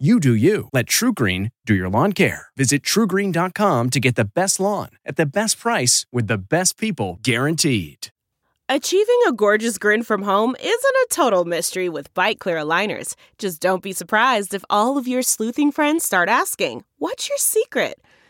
You do you. Let TrueGreen do your lawn care. Visit truegreen.com to get the best lawn at the best price with the best people guaranteed. Achieving a gorgeous grin from home isn't a total mystery with Byte Clear aligners. Just don't be surprised if all of your sleuthing friends start asking, What's your secret?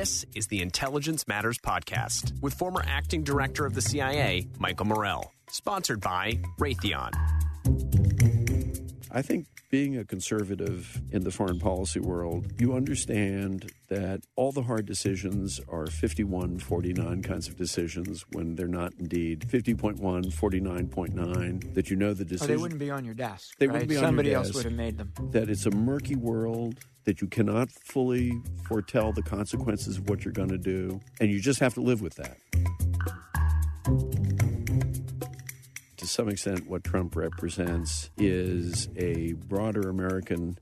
This is the Intelligence Matters Podcast with former acting director of the CIA, Michael Morell. Sponsored by Raytheon. I think being a conservative in the foreign policy world, you understand that all the hard decisions are 51, 49 kinds of decisions when they're not indeed 50.1, 49.9, that you know the decision. Oh, they wouldn't be on your desk. They right? wouldn't be on your desk. Somebody else would have made them. that it's a murky world, that you cannot fully foretell the consequences of what you're going to do, and you just have to live with that. Some extent, what Trump represents is a broader American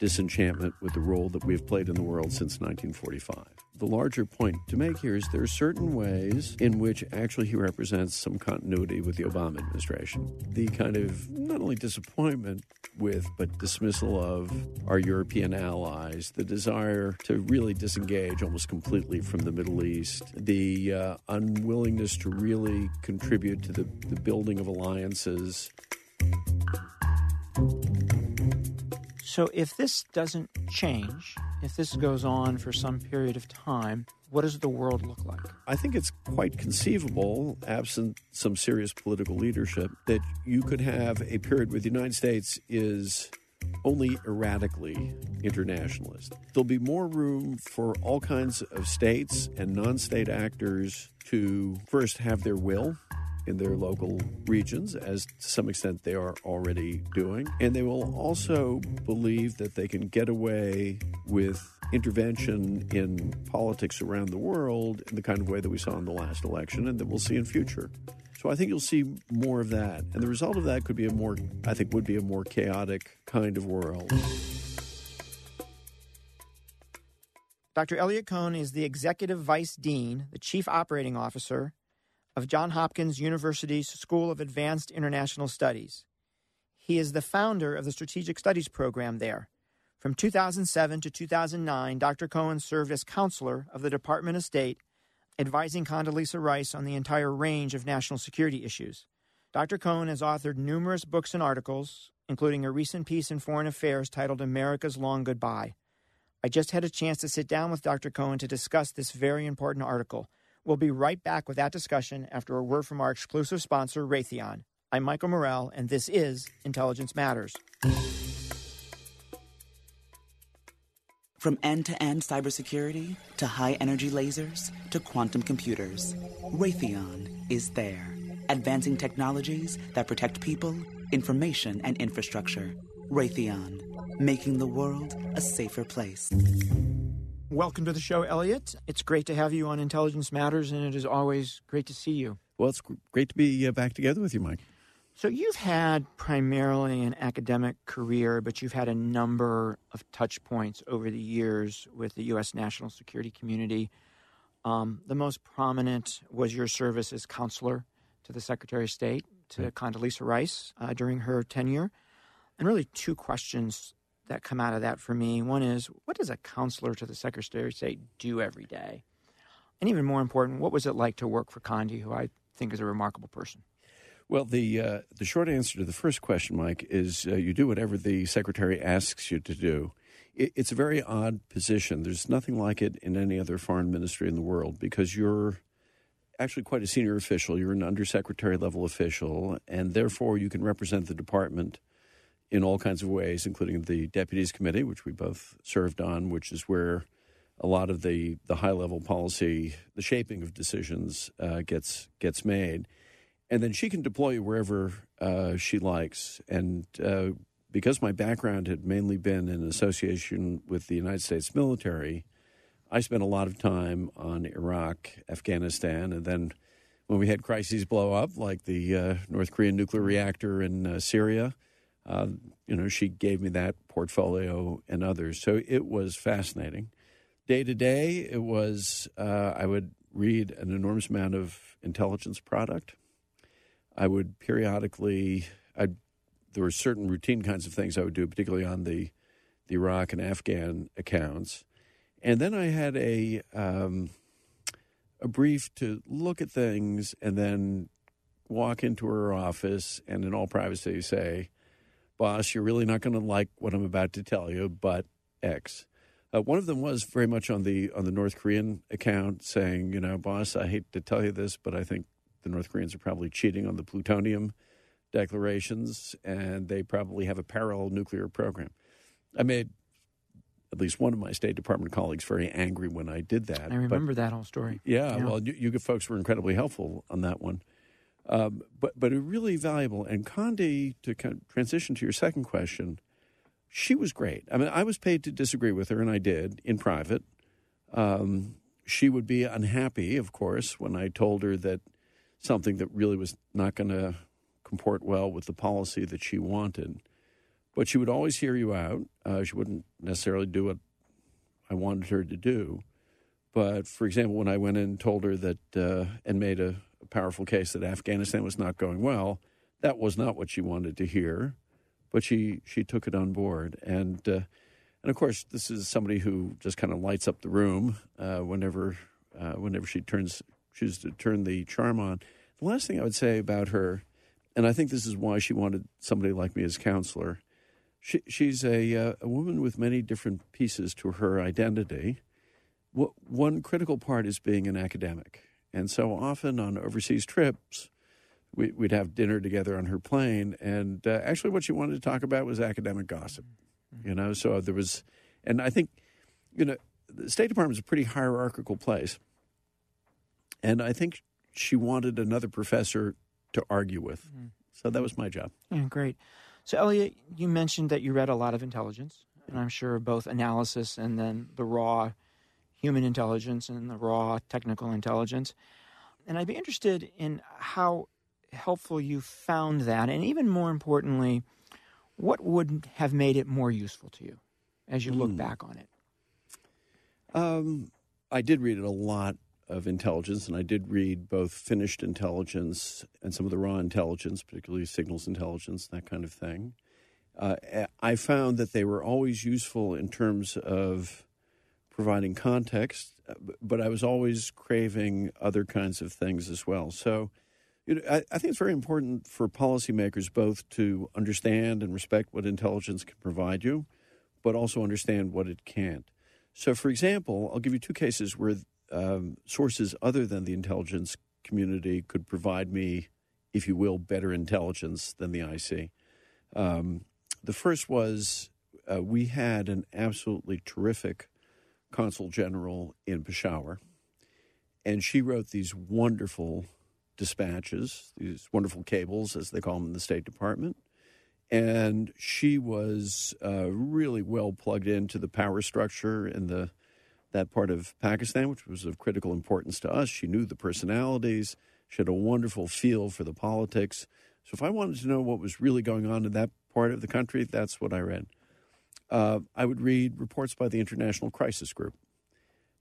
disenchantment with the role that we've played in the world since 1945. The larger point to make here is there are certain ways in which actually he represents some continuity with the Obama administration. The kind of not only disappointment with, but dismissal of our European allies, the desire to really disengage almost completely from the Middle East, the uh, unwillingness to really contribute to the, the building of alliances. So if this doesn't change, if this goes on for some period of time, what does the world look like? I think it's quite conceivable, absent some serious political leadership, that you could have a period where the United States is only erratically internationalist. There'll be more room for all kinds of states and non state actors to first have their will in their local regions, as to some extent they are already doing. And they will also believe that they can get away with intervention in politics around the world in the kind of way that we saw in the last election and that we'll see in future. So I think you'll see more of that. And the result of that could be a more, I think, would be a more chaotic kind of world. Dr. Eliot Cohen is the Executive Vice Dean, the Chief Operating Officer of Johns Hopkins University's School of Advanced International Studies. He is the founder of the Strategic Studies program there. From 2007 to 2009, Dr. Cohen served as counselor of the Department of State, advising Condoleezza Rice on the entire range of national security issues. Dr. Cohen has authored numerous books and articles, including a recent piece in Foreign Affairs titled America's Long Goodbye. I just had a chance to sit down with Dr. Cohen to discuss this very important article. We'll be right back with that discussion after a word from our exclusive sponsor, Raytheon. I'm Michael Morell, and this is Intelligence Matters. From end to end cybersecurity to high energy lasers to quantum computers, Raytheon is there, advancing technologies that protect people, information, and infrastructure. Raytheon, making the world a safer place. Welcome to the show, Eliot. It's great to have you on Intelligence Matters, and it is always great to see you. Well, it's great to be uh, back together with you, Mike. So, you've had primarily an academic career, but you've had a number of touch points over the years with the U.S. national security community. Um, the most prominent was your service as counselor to the Secretary of State, to Condoleezza Rice, uh, during her tenure. And really, two questions that come out of that for me. One is what does a counselor to the Secretary of State do every day? And even more important, what was it like to work for Condi, who I think is a remarkable person? Well, the uh, the short answer to the first question, Mike, is uh, you do whatever the secretary asks you to do. It, it's a very odd position. There's nothing like it in any other foreign ministry in the world because you're actually quite a senior official. You're an undersecretary level official, and therefore you can represent the department in all kinds of ways, including the deputies committee, which we both served on, which is where a lot of the, the high level policy, the shaping of decisions uh, gets gets made and then she can deploy you wherever uh, she likes. And uh, because my background had mainly been in association with the United States military, I spent a lot of time on Iraq, Afghanistan, and then when we had crises blow up, like the uh, North Korean nuclear reactor in uh, Syria, uh, you know, she gave me that portfolio and others. So it was fascinating. Day to day, it was uh, I would read an enormous amount of intelligence product I would periodically, i there were certain routine kinds of things I would do, particularly on the, the Iraq and Afghan accounts. And then I had a, um, a brief to look at things and then walk into her office and in all privacy say, Boss, you're really not going to like what I'm about to tell you, but X. Uh, one of them was very much on the on the North Korean account, saying, you know, boss, I hate to tell you this, but I think the North Koreans are probably cheating on the plutonium declarations, and they probably have a parallel nuclear program. I made at least one of my State Department colleagues very angry when I did that. I remember but, that whole story. Yeah, yeah. well, you, you, folks were incredibly helpful on that one. Um, but but really valuable. And Condi, to kind of transition to your second question, she was great. I mean, I was paid to disagree with her, and I did in private. Um, she would be unhappy, of course, when I told her that – something that really was not going to comport well with the policy that she wanted. But she would always hear you out. Uh, she wouldn't necessarily do what I wanted her to do. But for example, when I went in and told her that uh, and made a, a, powerful case that Afghanistan was not going well, that was not what she wanted to hear. But she she took it on board, and uh, and of course, this is somebody who just kind of lights up the room uh, whenever uh, whenever she turns chooses to turn the charm on. The last thing I would say about her, and I think this is why she wanted somebody like me as counselor, she, she's a, uh, a woman with many different pieces to her identity. one critical part is being an academic. And so often on overseas trips, we, would have dinner together on her plane. And uh, actually, what she wanted to talk about was academic gossip. You know, so there was, and I think, you know, the State Department is a pretty hierarchical place. And I think she wanted another professor to argue with. Mm-hmm. So that was my job. Yeah, great. So, Eliot, you mentioned that you read a lot of intelligence, and I'm sure both analysis and then the raw human intelligence and the raw technical intelligence. And I'd be interested in how helpful you found that, and even more importantly, what would have made it more useful to you as you look mm. back on it? Um, I did read a lot of intelligence, and I did read both finished intelligence and some of the raw intelligence, particularly signals intelligence, that kind of thing. Uh, I found that they were always useful in terms of providing context, uh, but I was always craving other kinds of things as well. So, you know, I, I think it's very important for policymakers both to understand and respect what intelligence can provide you, but also understand what it can't. So, for example, I'll give you two cases where um, sources other than the intelligence community could provide me, if you will, better intelligence than the IC. Um, the first was uh, we had an absolutely terrific consul general in Peshawar, and she wrote these wonderful dispatches, these wonderful cables, as they call them in the State Department. And she was uh, really well plugged into the power structure in the that part of Pakistan, which was of critical importance to us. She knew the personalities. She had a wonderful feel for the politics. So if I wanted to know what was really going on in that part of the country, that's what I read. Uh, I would read reports by the International Crisis Group.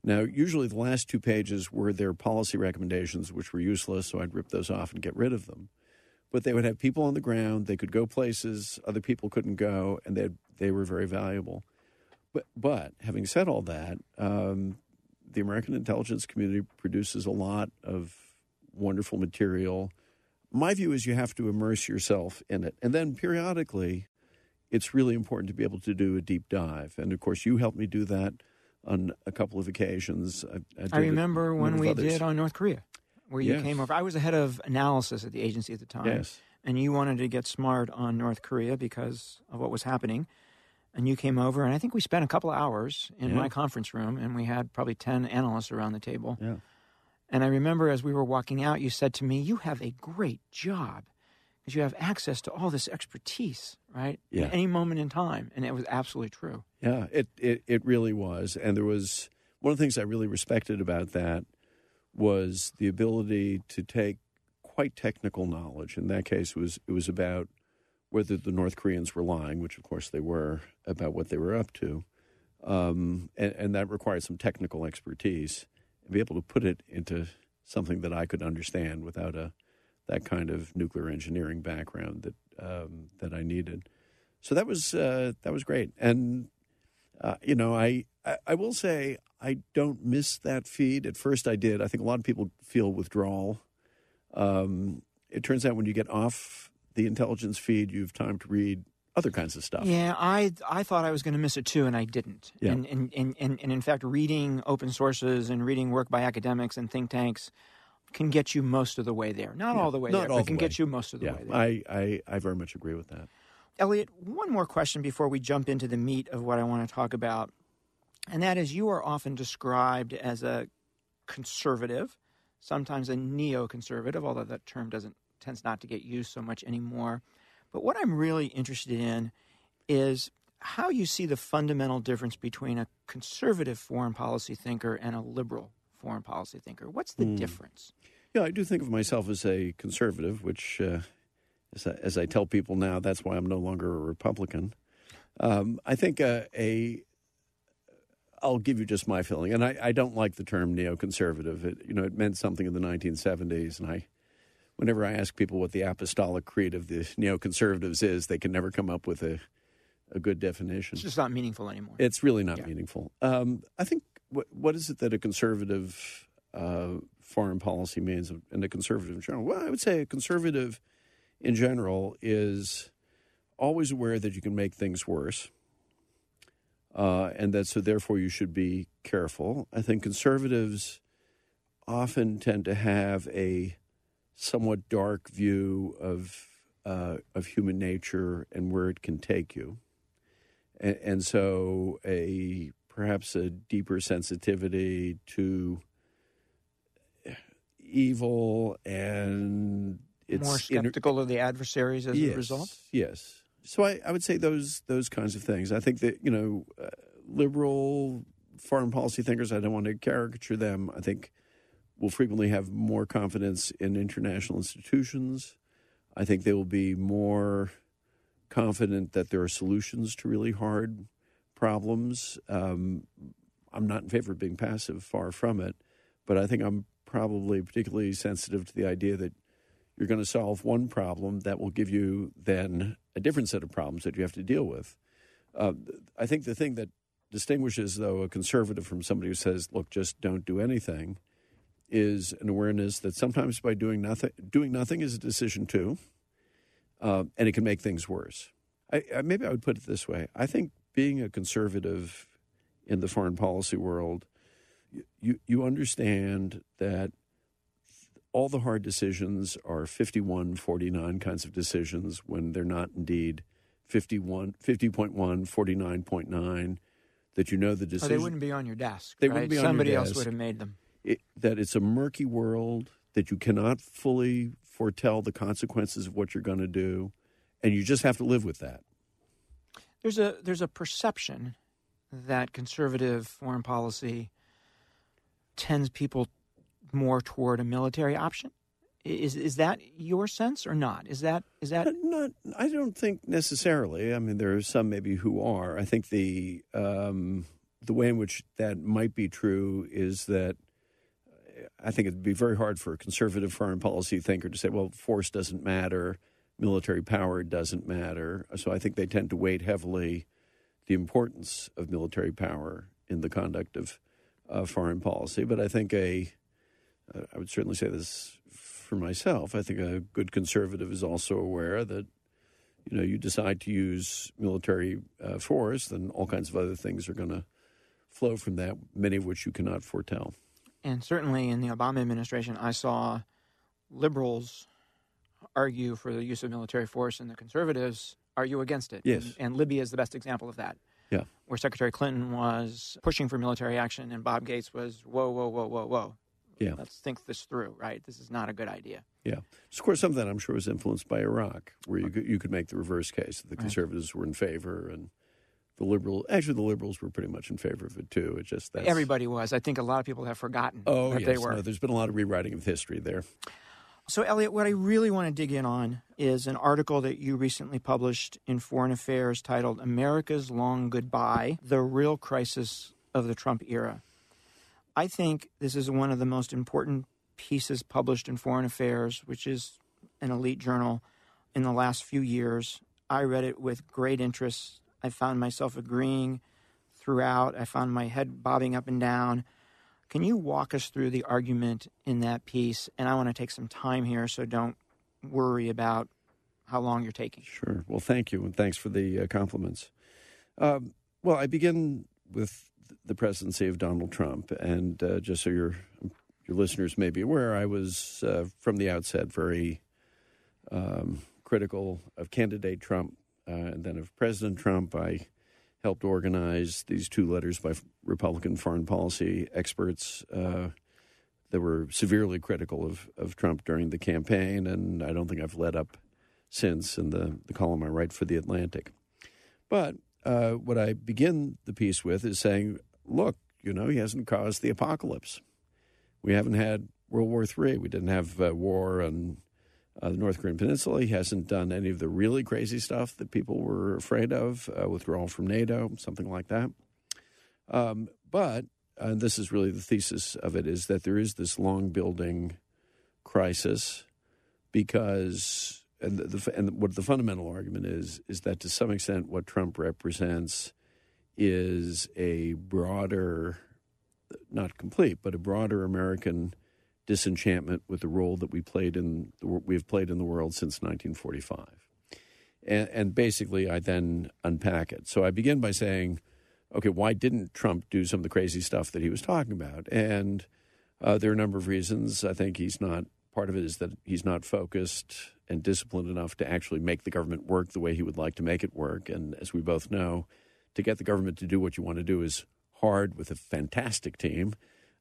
Now, usually the last two pages were their policy recommendations, which were useless, so I'd rip those off and get rid of them. but they would have people on the ground. They could go places other people couldn't go, and they they were very valuable. But but having said all that, um, the American intelligence community produces a lot of wonderful material. My view is you have to immerse yourself in it, and then periodically, it's really important to be able to do a deep dive. And of course, you helped me do that on a couple of occasions. I, I, I remember when we others. did on North Korea, where you Yes. came over. I was the head of analysis at the agency at the time. Yes. And you wanted to get smart on North Korea because of what was happening. And you came over, and I think we spent a couple of hours in Yeah. my conference room, and we had probably 10 analysts around the table. Yeah. And I remember as we were walking out, you said to me, You have a great job because you have access to all this expertise, right? Yeah. At any moment in time. And it was absolutely true. Yeah, it, it, it really was. And there was one of the things I really respected about that was the ability to take quite technical knowledge. In that case, it was, it was about whether the North Koreans were lying, which of course they were, about what they were up to. Um, and, and that required some technical expertise and be able to put it into something that I could understand without a that kind of nuclear engineering background that um, that I needed. So that was uh, that was great, and uh, you know, I, I I will say I don't miss that feed. At first, I did. I think a lot of people feel withdrawal. Um, it turns out when you get off the intelligence feed, you have time to read other kinds of stuff. Yeah, I I thought I was going to miss it too, and I didn't. Yeah. And, and, and, and, and in fact, reading open sources and reading work by academics and think tanks can get you most of the way there. Not Yeah, all the way not there, all but the can way. get you most of the yeah, way there. I, I I very much agree with that. Eliot, one more question before we jump into the meat of what I want to talk about. And that is you are often described as a conservative, sometimes a neoconservative, although that term doesn't tends not to get used so much anymore. But what I'm really interested in is how you see the fundamental difference between a conservative foreign policy thinker and a liberal foreign policy thinker. What's the difference? Yeah, I do think of myself as a conservative, which, uh, as, I, as I tell people now, that's why I'm no longer a Republican. Um, I think uh, a, I'll give you just my feeling, and I, I don't like the term neoconservative. It, you know, it meant something in the 1970s, and I, whenever I ask people what the apostolic creed of the neoconservatives is, they can never come up with a, a good definition. It's just not meaningful anymore. It's really not Yeah. meaningful. Um, I think what what is it that a conservative uh, foreign policy means, and a conservative in general? Well, I would say a conservative in general is always aware that you can make things worse, uh, and that so therefore you should be careful. I think conservatives often tend to have a somewhat dark view of uh, of human nature and where it can take you and, and so a perhaps a deeper sensitivity to evil and it's More inter- skeptical of the adversaries as yes, a result? Yes. So I, I would say those those kinds of things. I think that you know, uh, liberal foreign policy thinkers. I don't want to caricature them. I think will frequently have more confidence in international institutions. I think they will be more confident that there are solutions to really hard problems. Um, I'm not in favor of being passive, far from it, but I think I'm probably particularly sensitive to the idea that you're going to solve one problem that will give you then a different set of problems that you have to deal with. Uh, I think the thing that distinguishes, though, a conservative from somebody who says, "Look, just don't do anything," is an awareness that sometimes by doing nothing, doing nothing is a decision too, uh, and it can make things worse. I, I, maybe I would put it this way: I think being a conservative in the foreign policy world, you you, understand that all the hard decisions are 51, 49 kinds of decisions when they're not indeed 51, 50.1, 49.9, that you know the oh, decision. they wouldn't be on your desk. They right? wouldn't be on your Somebody else would have made them. it, that it's a murky world, that you cannot fully foretell the consequences of what you're going to do, and you just have to live with that. There's a there's a perception that conservative foreign policy tends people more toward a military option. Is is that your sense or not? Is that is that But not, I don't think necessarily. I mean, there are some maybe who are. I think the um, the way in which that might be true is that I think it'd be very hard for a conservative foreign policy thinker to say, well, force doesn't matter, military power doesn't matter. So I think they tend to weight heavily the importance of military power in the conduct of uh, foreign policy. But I think a, uh, I would certainly say this for myself. I think a good conservative is also aware that you know you decide to use military uh, force, then all kinds of other things are going to flow from that, many of which you cannot foretell. And certainly in the Obama administration, I saw liberals argue for the use of military force, and the conservatives argue against it. Yes. And, and Libya is the best example of that. Yeah. Where Secretary Clinton was pushing for military action, and Bob Gates was, whoa, whoa, whoa, whoa, whoa. Yeah. Let's think this through, right? This is not a good idea. Yeah. Of course, some of that I'm sure was influenced by Iraq, where you could, you could make the reverse case that the conservatives were in favor and the liberal actually the liberals were pretty much in favor of it too. It just that's, Everybody was. I think a lot of people have forgotten Oh that yes, they were. no, there's been a lot of rewriting of history there. So, Eliot, what I really want to dig in on is an article that you recently published in Foreign Affairs titled America's Long Goodbye The Real Crisis of the Trump Era. I think this is one of the most important pieces published in Foreign Affairs, which is an elite journal, in the last few years. I read it with great interest. I found myself agreeing throughout, I found my head bobbing up and down. Can you walk us through the argument in that piece? And I want to take some time here, so don't worry about how long you're taking. Sure. Well, thank you, and thanks for the uh, compliments. Um, well, I begin with the presidency of Donald Trump, and uh, just so your your listeners may be aware, I was uh, from the outset very um, critical of candidate Trump uh, and then of President Trump. I helped organize these two letters by Republican foreign policy experts uh, that were severely critical of, of Trump during the campaign, and I don't think I've let up since in the, the column I write for The Atlantic. But uh, what I begin the piece with is saying, look, you know, he hasn't caused the apocalypse. We haven't had World War III. We didn't have uh, war on uh, the North Korean Peninsula. He hasn't done any of the really crazy stuff that people were afraid of, uh, withdrawal from NATO, something like that. Um, but, and this is really the thesis of it, is that there is this long building crisis because, and, the, and what the fundamental argument is, is that to some extent what Trump represents is a broader, not complete, but a broader American disenchantment with the role that we played in the, we've played in the world since 1945. And, and, basically, I then unpack it. So I begin by saying, okay, why didn't Trump do some of the crazy stuff that he was talking about? And uh, there are a number of reasons. I think he's not. Part of it is that he's not focused and disciplined enough to actually make the government work the way he would like to make it work. And as we both know, to get the government to do what you want to do is hard with a fantastic team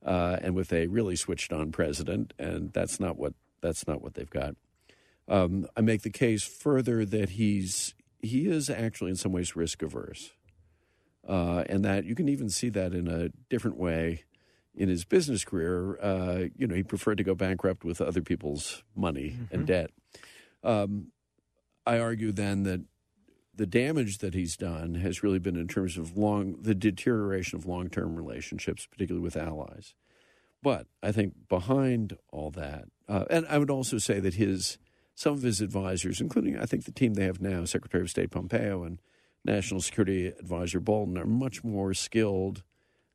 uh, and with a really switched on president, and that's not what that's not what they've got. Um, I make the case further that he's he is actually in some ways risk averse, uh, and that you can even see that in a different way in his business career. Uh, you know, he preferred to go bankrupt with other people's money mm-hmm. and debt. Um, I argue then that the damage that he's done has really been in terms of long the deterioration of long term relationships, particularly with allies. But I think behind all that, uh, and I would also say that his some of his advisors, including I think the team they have now, Secretary of State Pompeo and National Security Advisor Bolton, are much more skilled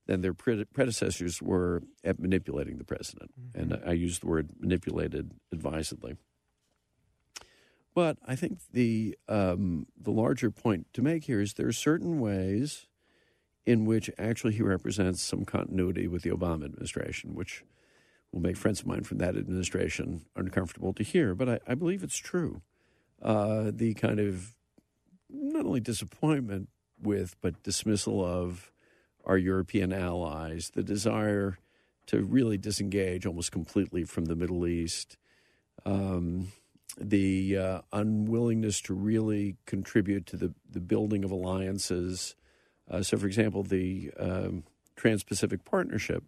than their predecessors were at manipulating the president. Mm-hmm. And I use the word manipulated advisedly. But I think the um, the larger point to make here is there are certain ways in which actually he represents some continuity with the Obama administration, which will make friends of mine from that administration uncomfortable to hear. But I, I believe it's true. Uh, the kind of not only disappointment with, but dismissal of our European allies, the desire to really disengage almost completely from the Middle East. Um, the uh, unwillingness to really contribute to the, the building of alliances. Uh, so, for example, the um, Trans Pacific Partnership,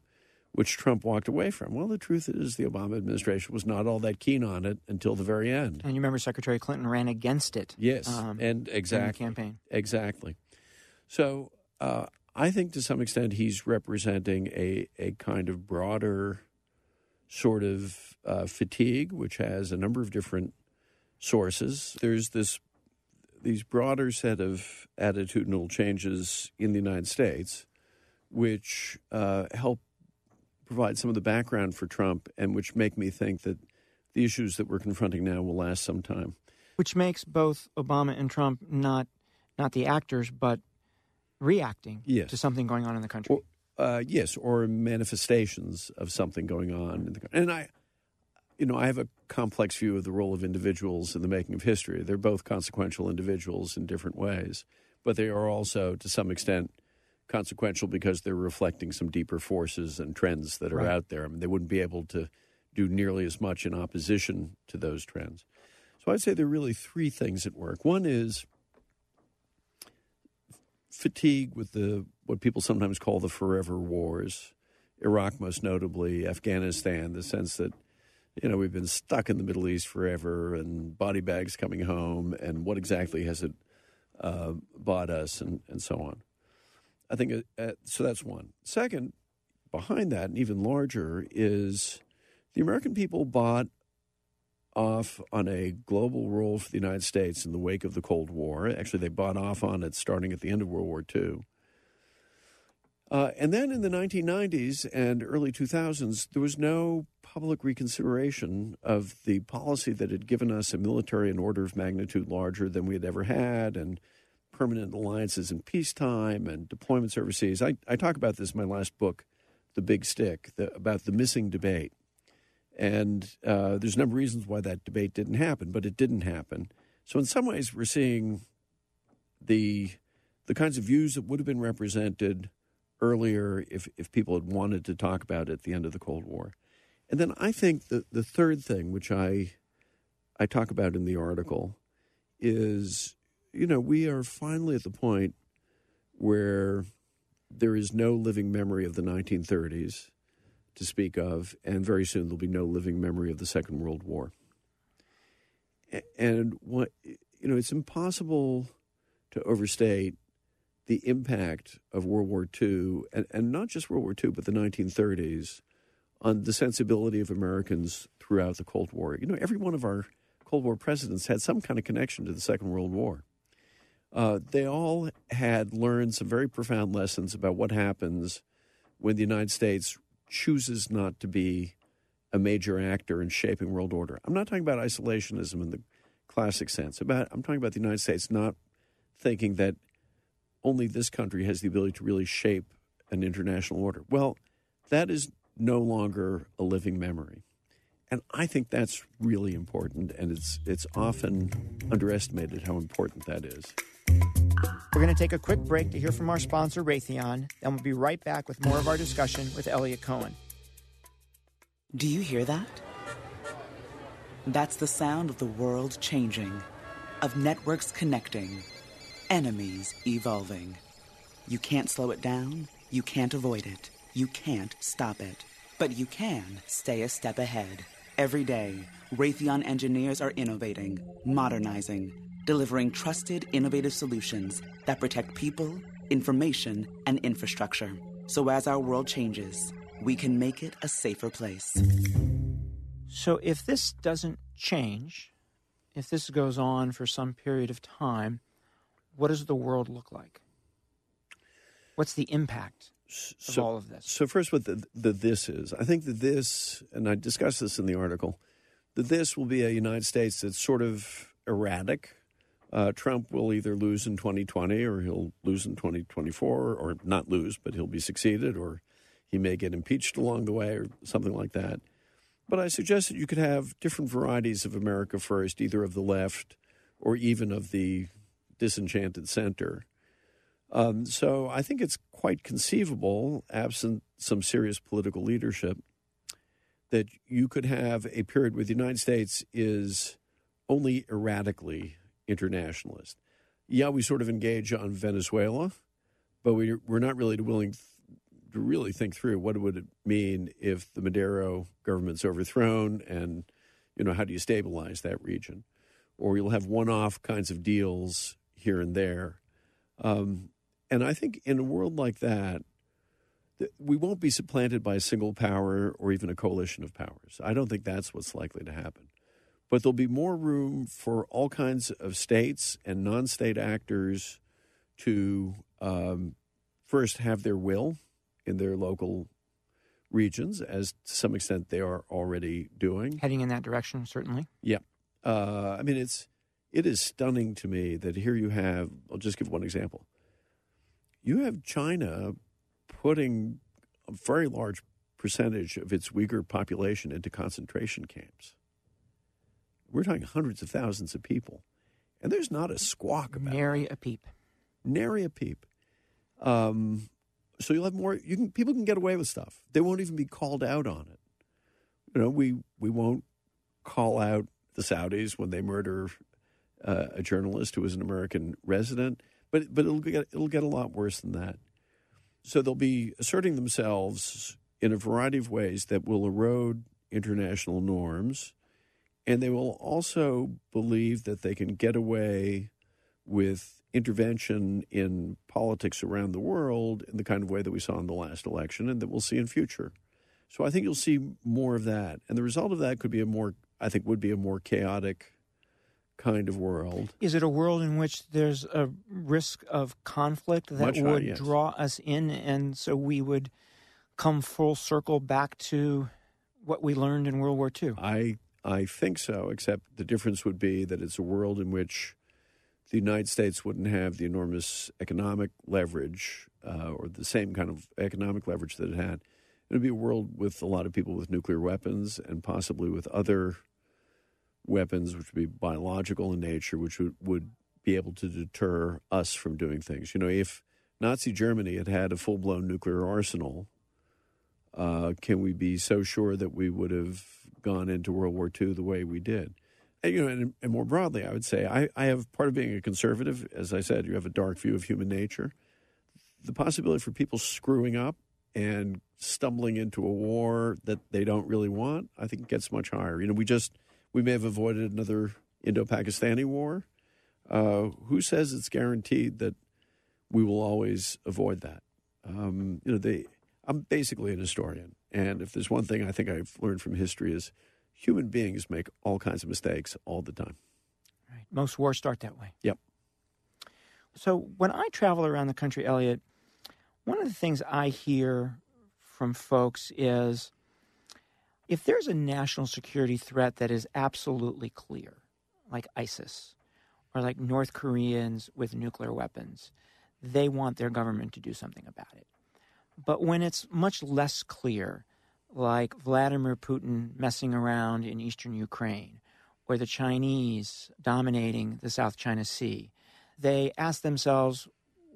which Trump walked away from. Well, the truth is, the Obama administration was not all that keen on it until the very end. And you remember Secretary Clinton ran against it. Yes, um, and exactly campaign exactly. So, uh, I think to some extent he's representing a a kind of broader sort of uh, fatigue, which has a number of different sources. There's this these broader set of attitudinal changes in the United States, which uh, help provide some of the background for Trump, and which make me think that the issues that we're confronting now will last some time. Which makes both Obama and Trump not not the actors, but reacting yes. to something going on in the country. Or, uh, yes, or manifestations of something going on in the country. And I, you know, I have a complex view of the role of individuals in the making of history. They're both consequential individuals in different ways, but they are also, to some extent, consequential because they're reflecting some deeper forces and trends that are Right. out there. I mean, they wouldn't be able to do nearly as much in opposition to those trends. So I'd say there are really three things at work. One is fatigue with the what people sometimes call the forever wars, Iraq most notably, Afghanistan, the sense that you know we've been stuck in the Middle East forever, and body bags coming home, and what exactly has it uh, bought us, and and so on. I think uh, so. That's one. Second, behind that, and even larger, is the American people bought off on a global role for the United States in the wake of the Cold War. Actually, they bought off on it starting at the end of World War II. Uh, and then in the 1990s and early 2000s, there was no public reconsideration of the policy that had given us a military in order of magnitude larger than we had ever had, and permanent alliances in peacetime and deployments overseas. I, I talk about this in my last book, The Big Stick, the, about the missing debate. And uh, there's a number of reasons why that debate didn't happen, but it didn't happen. So in some ways, we're seeing the the kinds of views that would have been represented earlier if if people had wanted to talk about it at the end of the Cold War. And then I think the the third thing, which I I talk about in the article, is you know we are finally at the point where there is no living memory of the 1930s to speak of, and very soon there'll be no living memory of the Second World War. And what you know, it's impossible to overstate the impact of World War II, and, and not just World War II, but the 1930s, on the sensibility of Americans throughout the Cold War. You know, every one of our Cold War presidents had some kind of connection to the Second World War. Uh, they all had learned some very profound lessons about what happens when the United States chooses not to be a major actor in shaping world order. I'm not talking about isolationism in the classic sense. About I'm talking about the United States not thinking that only this country has the ability to really shape an international order. Well, that is no longer a living memory. And I think that's really important and it's it's often underestimated how important that is. We're going to take a quick break to hear from our sponsor, Raytheon. and we'll be right back with more of our discussion with Eliot Cohen. Do you hear that? That's the sound of the world changing, of networks connecting, enemies evolving. You can't slow it down, you can't avoid it, you can't stop it. But you can stay a step ahead. Every day, Raytheon engineers are innovating, modernizing, delivering trusted, innovative solutions that protect people, information, and infrastructure. So as our world changes, we can make it a safer place. So, if this doesn't change, if this goes on for some period of time, what does the world look like? What's the impact of all of this? So first, what the, the this is, I think that this, and I discussed this in the article, that this will be a United States that's sort of erratic. Uh, Trump will either lose in 2020 or he'll lose in 2024, or not lose, but he'll be succeeded, or he may get impeached along the way, or something like that. But I suggest that you could have different varieties of America First, either of the left or even of the disenchanted center. Um, so I think it's quite conceivable, absent some serious political leadership, that you could have a period where the United States is only erratically internationalist. Yeah, we sort of engage on Venezuela, but we, we're not really willing to really think through what would it mean if the Maduro government's overthrown, and you know how do you stabilize that region, or you'll have one-off kinds of deals here and there. Um, and I think in a world like that, we won't be supplanted by a single power or even a coalition of powers. I don't think that's what's likely to happen. But there'll be more room for all kinds of states and non state actors to um, first have their will in their local regions, as to some extent they are already doing. Heading in that direction, certainly. Yeah. Uh, I mean, it's it is stunning to me that here you have. I'll just give one example. You have China putting a very large percentage of its Uyghur population into concentration camps. We're talking hundreds of thousands of people, and there's not a squawk about Nary a peep. Nary a peep. Um, so you'll have more. You can people can get away with stuff. They won't even be called out on it. You know, we we won't call out the Saudis when they murder uh, a journalist who is an American resident, but but it'll get it'll get a lot worse than that. So they'll be asserting themselves in a variety of ways that will erode international norms, and they will also believe that they can get away with intervention in politics around the world in the kind of way that we saw in the last election and that we'll see in future. So I think you'll see more of that. And the result of that could be a more, I think, would be a more chaotic kind of world. Is it a world in which there's a risk of conflict that Much would yes. draw us in, and so we would come full circle back to what we learned in World War II? I I think so, except the difference would be that it's a world in which the United States wouldn't have the enormous economic leverage uh, or the same kind of economic leverage that it had. It would be a world with a lot of people with nuclear weapons and possibly with other weapons, which would be biological in nature, which would, would be able to deter us from doing things. You know, if Nazi Germany had had a full blown nuclear arsenal, uh, can we be so sure that we would have gone into World War II the way we did? And, you know, and, and more broadly, I would say I, I have part of being a conservative. As I said, you have a dark view of human nature. The possibility for people screwing up and stumbling into a war that they don't really want, I think gets much higher. You know, we just we may have avoided another Indo-Pakistani war. Uh, who says it's guaranteed that we will always avoid that? Um, you know, they. I'm basically an historian, and if there's one thing I think I've learned from history is human beings make all kinds of mistakes all the time. Right. Most wars start that way. Yep. So when I travel around the country, Eliot, one of the things I hear from folks is if there's a national security threat that is absolutely clear, like ISIS or like North Koreans with nuclear weapons, they want their government to do something about it. But when it's much less clear, like Vladimir Putin messing around in eastern Ukraine or the Chinese dominating the South China Sea, they ask themselves,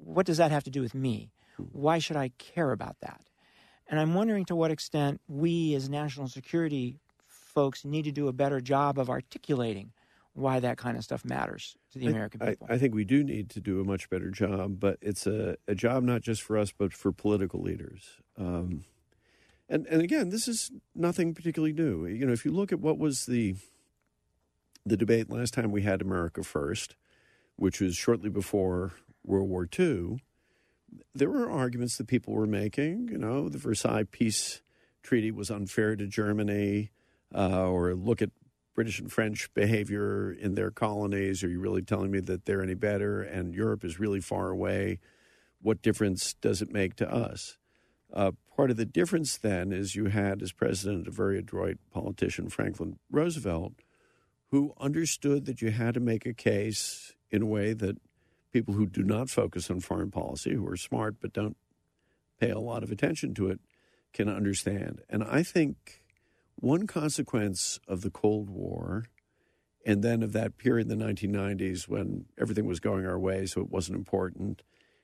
what does that have to do with me? Why should I care about that? And I'm wondering to what extent we as national security folks need to do a better job of articulating why that kind of stuff matters to the American I, people. I think we do need to do a much better job, but it's a, a job not just for us, but for political leaders. Um, and and again, this is nothing particularly new. You know, if you look at what was the the debate last time we had America First, which was shortly before World War II, there were arguments that people were making. You know, the Versailles Peace Treaty was unfair to Germany, uh, or look at British and French behavior in their colonies. Are you really telling me that they're any better? And Europe is really far away. What difference does it make to us? Uh, part of the difference then is you had as president a very adroit politician, Franklin Roosevelt, who understood that you had to make a case in a way that people who do not focus on foreign policy, who are smart but don't pay a lot of attention to it, can understand. And I think one consequence of the Cold War and then of that period in the 1990s when everything was going our way, so it wasn't important,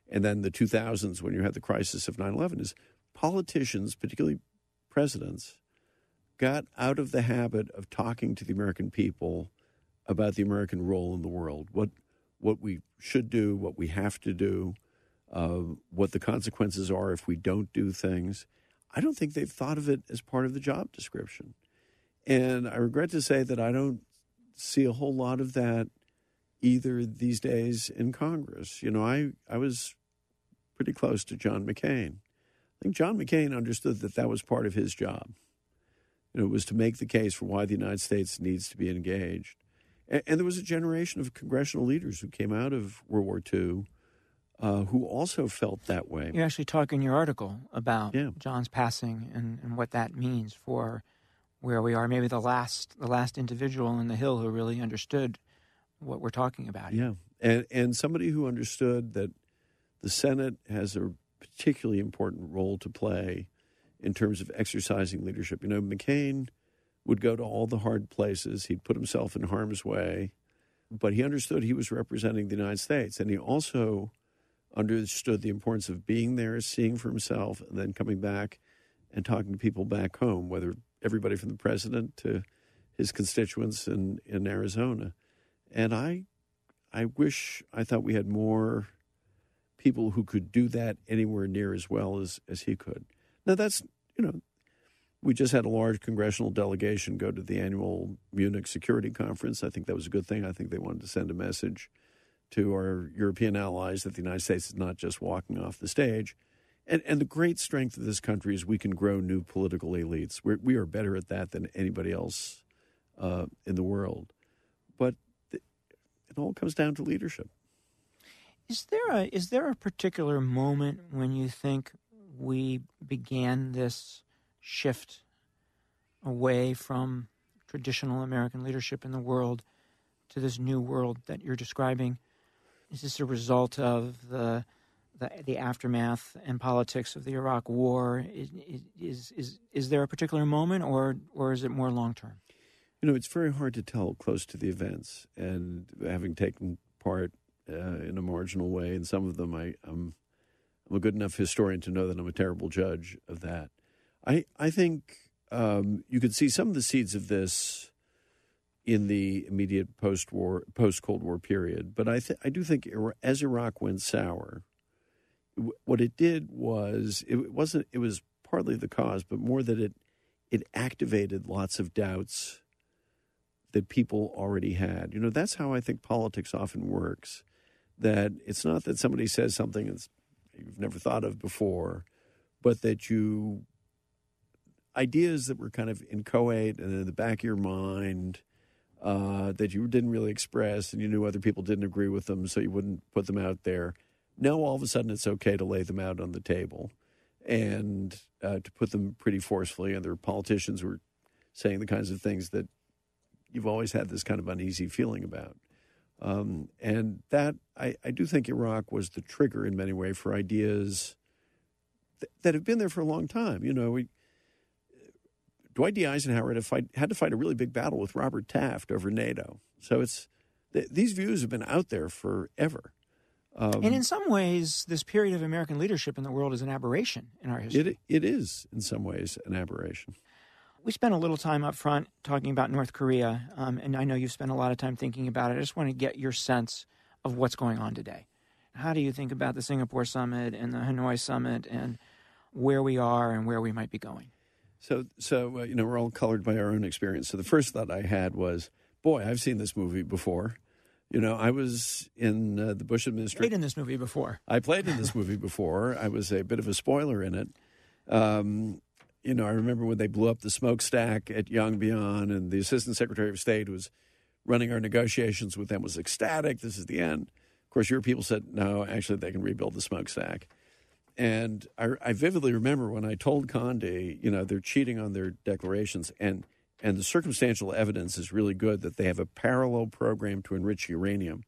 and then the 2000s when you had the crisis of 9 11 is politicians, particularly presidents, got out of the habit of talking to the American people about the American role in the world, what what we should do, what we have to do, uh, what the consequences are if we don't do things. I don't think they've thought of it as part of the job description, and I regret to say that I don't see a whole lot of that either these days in Congress. You know, I I was pretty close to John McCain. I think John McCain understood that that was part of his job. You know, it was to make the case for why the United States needs to be engaged. And, and there was a generation of congressional leaders who came out of World War II uh, who also felt that way. You actually talk in your article about Yeah. John's passing and, and what that means for where we are. Maybe the last the last individual in the Hill who really understood what we're talking about. Yeah, and and somebody who understood that the Senate has a particularly important role to play in terms of exercising leadership. You know, McCain would go to all the hard places. He'd put himself in harm's way, but he understood he was representing the United States, and he also understood the importance of being there, seeing for himself, and then coming back and talking to people back home, whether everybody from the president to his constituents in, in Arizona. And I I wish I thought we had more people who could do that anywhere near as well as, as he could. Now that's you know, we just had a large congressional delegation go to the annual Munich Security Conference. I think that was a good thing. I think they wanted to send a message to our European allies that the United States is not just walking off the stage. And, and the great strength of this country is we can grow new political elites. We're, we are better at that than anybody else uh, in the world. But it all comes down to leadership. Is there a is there a particular moment when you think we began this shift away from traditional American leadership in the world to this new world that you're describing? Is this a result of the the, the aftermath and politics of the Iraq War? Is, is is is there a particular moment, or or is it more long term? You know, it's very hard to tell close to the events, and having taken part uh, in a marginal way in some of them, I, I'm I'm a good enough historian to know that I'm a terrible judge of that. I I think um, you could see some of the seeds of this in the immediate post-war, post-Cold War period, but I th- I do think as Iraq went sour, what it did was it wasn't it was partly the cause, but more that it it activated lots of doubts that people already had. You know, that's how I think politics often works. That it's not that somebody says something that's you've never thought of before, but that you ideas that were kind of inchoate and in the back of your mind uh, that you didn't really express and you knew other people didn't agree with them, so you wouldn't put them out there. Now all of a sudden it's okay to lay them out on the table and uh, to put them pretty forcefully. And there are politicians who are saying the kinds of things that you've always had this kind of uneasy feeling about. Um, and that, I, I do think Iraq was the trigger in many ways for ideas th- that have been there for a long time. You know, we, Dwight D. Eisenhower had to, fight, had to fight a really big battle with Robert Taft over NATO. So it's th- these views have been out there forever. Um, And in some ways, this period of American leadership in the world is an aberration in our history. it, it is, in some ways, an aberration. we spent a little time up front talking about North Korea, um, and I know you've spent a lot of time thinking about it. I just want to get your sense of what's going on today. How do you think about the Singapore summit and the Hanoi summit and where we are and where we might be going? So, so uh, you know, we're all colored by our own experience. So the first thought I had was, boy, I've seen this movie before. You know, I was in uh, the Bush administration. Played in this movie before. I played in this movie before. I was a bit of a spoiler in it. Um, you know, I remember when they blew up the smokestack at Yongbyon, and the Assistant Secretary of State was running our negotiations with them was ecstatic. This is the end. Of course, your people said no. Actually, they can rebuild the smokestack. And I, I vividly remember when I told Condi, you know, they're cheating on their declarations, and and the circumstantial evidence is really good that they have a parallel program to enrich uranium.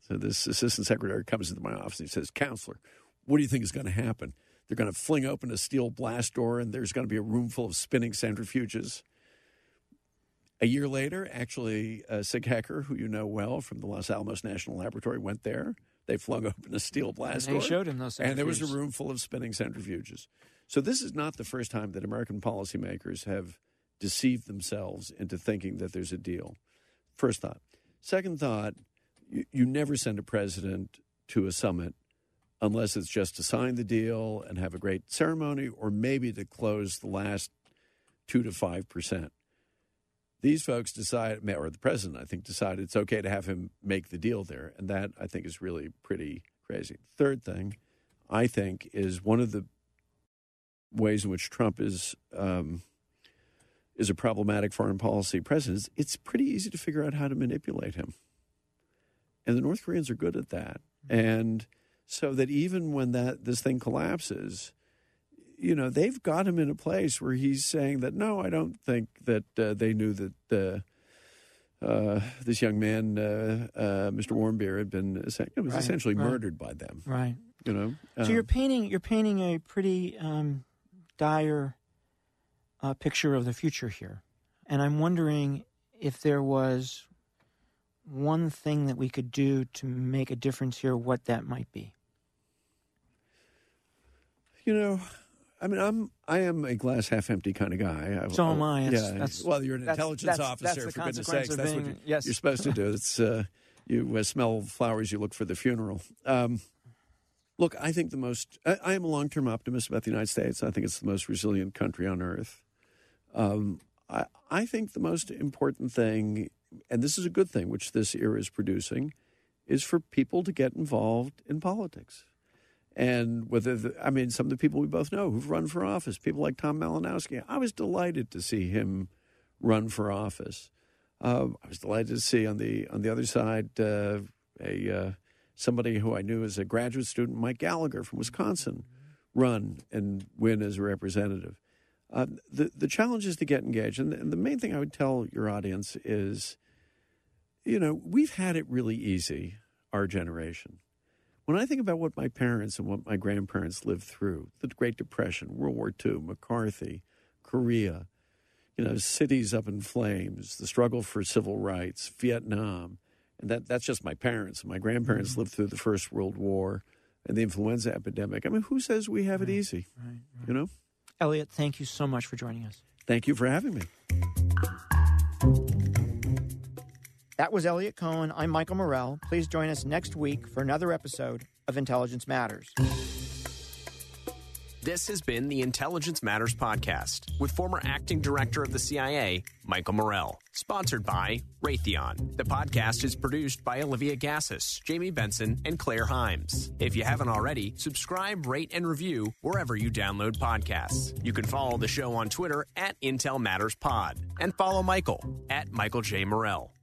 So this assistant secretary comes into my office and he says, "Counselor, what do you think is going to happen? They're going to fling open a steel blast door, and there's going to be a room full of spinning centrifuges." A year later, actually, Sig Hecker, who you know well from the Los Alamos National Laboratory, went there. They flung open a steel blast they door. showed him those And there was a room full of spinning centrifuges. So this is not the first time that American policymakers have deceived themselves into thinking that there's a deal. First thought. Second thought, you, you never send a president to a summit unless it's just to sign the deal and have a great ceremony or maybe to close the last two to five percent. These folks decide, or the president, I think, decided it's okay to have him make the deal there. And that, I think, is really pretty crazy. Third thing, I think, is one of the ways in which Trump is um, is a problematic foreign policy president, it's pretty easy to figure out how to manipulate him. And the North Koreans are good at that. And so that even when that this thing collapses, you know, they've got him in a place where he's saying that no, I don't think that uh, they knew that uh, uh, this young man, uh, uh, Mr. Warmbier, had been was right, essentially right. murdered by them. Right. You know. so you're um, painting you're painting a pretty um, dire uh, picture of the future here. And I'm wondering if there was one thing that we could do to make a difference here, what that might be. You know, I mean, I'm I am a glass half empty kind of guy. I, so am I. Yeah. That's, well, you're an that's, intelligence that's, officer. for goodness sakes, that's being, what you, yes. you're supposed to do. It's uh, you uh, smell flowers, you look for the funeral. Um, look, I think the most. I, I am a long term optimist about the United States. I think it's the most resilient country on earth. Um, I, I think the most important thing, and this is a good thing, which this era is producing, is for people to get involved in politics. And whether, the, I mean, some of the people we both know who've run for office, people like Tom Malinowski, I was delighted to see him run for office. Uh, I was delighted to see on the on the other side uh, a uh, somebody who I knew as a graduate student, Mike Gallagher from Wisconsin, run and win as a representative. Uh, the the challenge is to get engaged, and the, and the main thing I would tell your audience is, you know, we've had it really easy, our generation. When I think about what my parents and what my grandparents lived through, the Great Depression, World War II, McCarthy, Korea, you know, cities up in flames, the struggle for civil rights, Vietnam, and that that's just my parents. My grandparents mm-hmm. lived through the First World War and the influenza epidemic. I mean, who says we have right, it easy? Right, right. You know? Eliot, thank you so much for joining us. Thank you for having me. That was Eliot Cohen. I'm Michael Morell. Please join us next week for another episode of Intelligence Matters. This has been the Intelligence Matters Podcast with former acting director of the CIA, Michael Morell. Sponsored by Raytheon. The podcast is produced by Olivia Gazis, Jamie Benson, and Claire Hymes. If you haven't already, subscribe, rate, and review wherever you download podcasts. You can follow the show on Twitter at Intel Matters Pod and follow Michael at Michael J. Morell.